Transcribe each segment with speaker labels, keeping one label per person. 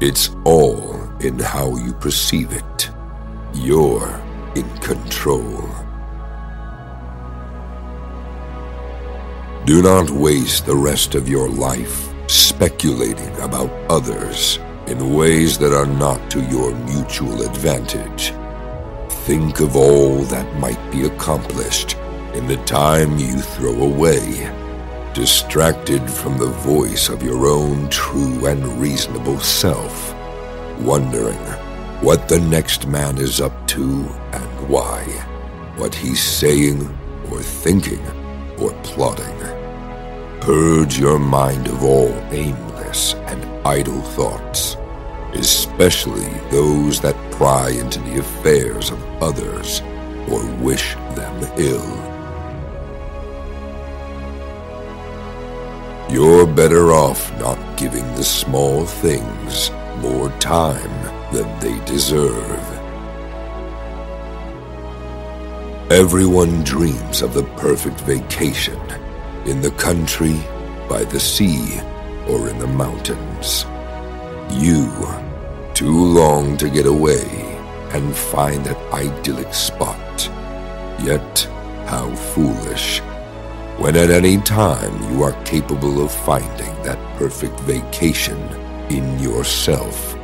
Speaker 1: It's all in how you perceive it. You're in control. Do not waste the rest of your life speculating about others in ways that are not to your mutual advantage. Think of all that might be accomplished in the time you throw away distracted from the voice of your own true and reasonable self, wondering what the next man is up to and why, what he's saying or thinking or plotting. Purge your mind of all aimless and idle thoughts, especially those that pry into the affairs of others or wish them ill. You're better off not giving the small things more time than they deserve. Everyone dreams of the perfect vacation in the country, by the sea, or in the mountains. You, too long to get away and find that idyllic spot. Yet, how foolish when at any time you are capable of finding that perfect vacation in yourself.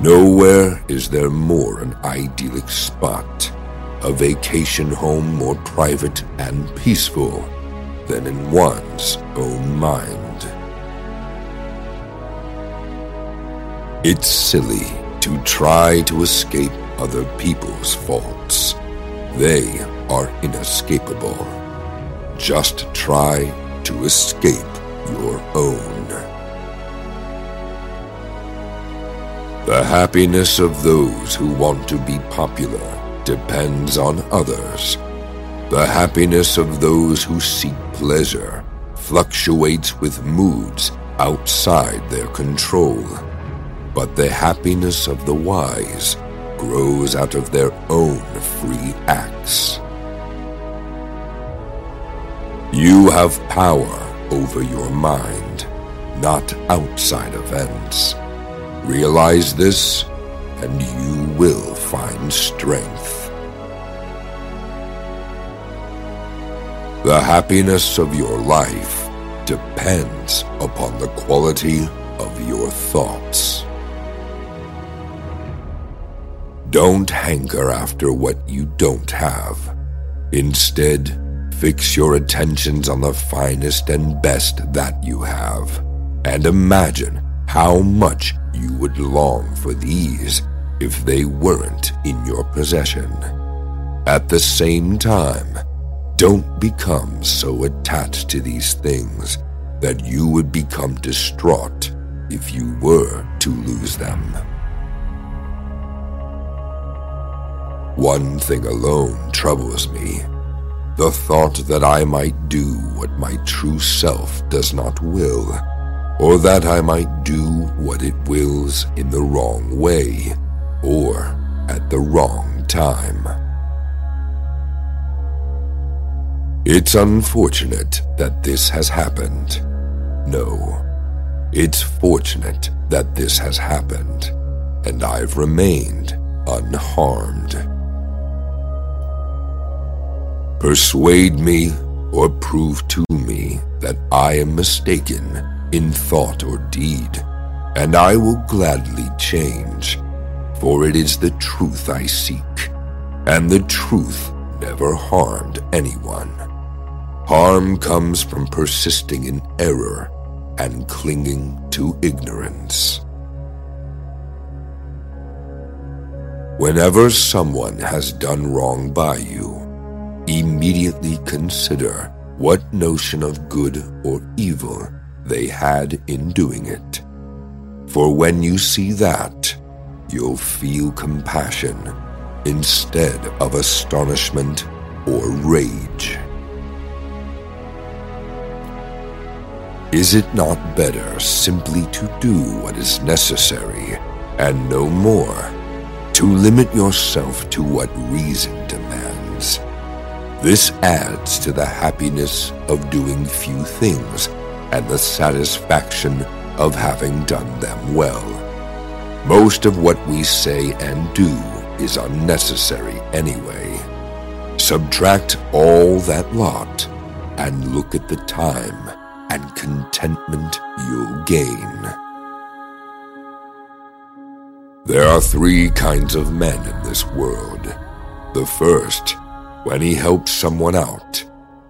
Speaker 1: Nowhere is there more an idyllic spot, a vacation home more private and peaceful than in one's own mind. It's silly to try to escape other people's faults. They are inescapable. Just try to escape your own. The happiness of those who want to be popular depends on others. The happiness of those who seek pleasure fluctuates with moods outside their control. But the happiness of the wise grows out of their own free acts. You have power over your mind, not outside events. Realize this, and you will find strength. The happiness of your life depends upon the quality of your thoughts. Don't hanker after what you don't have. Instead, fix your attentions on the finest and best that you have, and imagine how much you would long for these if they weren't in your possession. At the same time, don't become so attached to these things that you would become distraught if you were to lose them. One thing alone troubles me the thought that I might do what my true self does not will, or that I might do what it wills in the wrong way, or at the wrong time. It's unfortunate that this has happened. No, it's fortunate that this has happened, and I've remained unharmed. Persuade me or prove to me that I am mistaken in thought or deed, and I will gladly change, for it is the truth I seek, and the truth never harmed anyone. Harm comes from persisting in error and clinging to ignorance. Whenever someone has done wrong by you, immediately consider what notion of good or evil they had in doing it. For when you see that, you'll feel compassion instead of astonishment or rage. Is it not better simply to do what is necessary and no more? To limit yourself to what reason demands? This adds to the happiness of doing few things and the satisfaction of having done them well. Most of what we say and do is unnecessary anyway. Subtract all that lot and look at the time and contentment you'll gain. There are three kinds of men in this world. The first, when he helps someone out,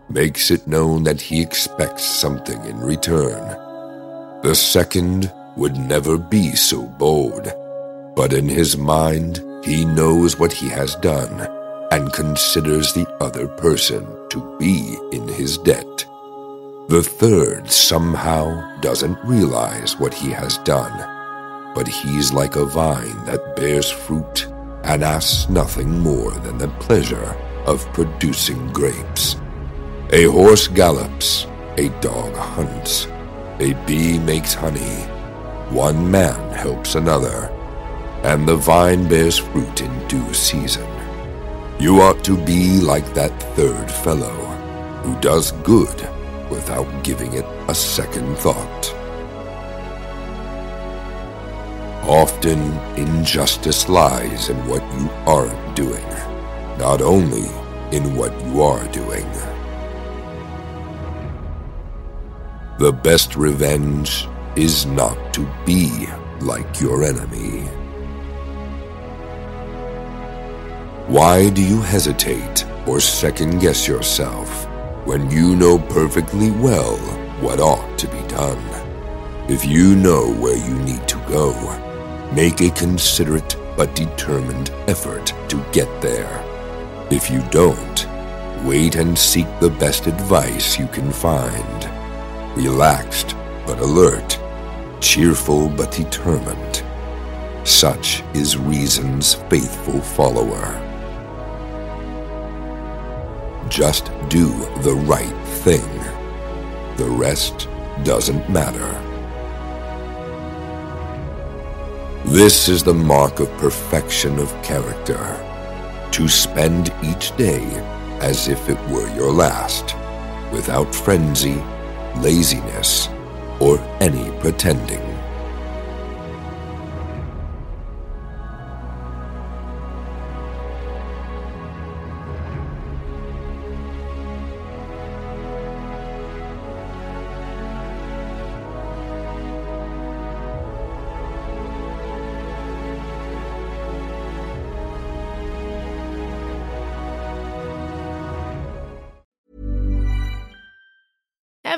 Speaker 1: makes it known that he expects something in return. The second would never be so bold, but in his mind he knows what he has done and considers the other person to be in his debt. The third somehow doesn't realize what he has done, but he's like a vine that bears fruit and asks nothing more than the pleasure of producing grapes. A horse gallops, a dog hunts, a bee makes honey, one man helps another, and the vine bears fruit in due season. You ought to be like that third fellow, who does good without giving it a second thought. Often, injustice lies in what you aren't doing, not only in what you are doing. The best revenge is not to be like your enemy. Why do you hesitate or second guess yourself when you know perfectly well what ought to be done? If you know where you need to go, make a considerate but determined effort to get there. If you don't, wait and seek the best advice you can find. Relaxed but alert, cheerful but determined. Such is reason's faithful follower. Just do the right thing. The rest doesn't matter. This is the mark of perfection of character. To spend each day as if it were your last, without frenzy, laziness, or any pretending.